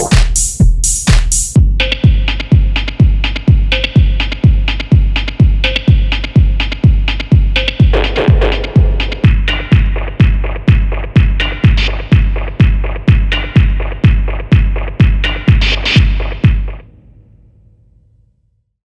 Mix.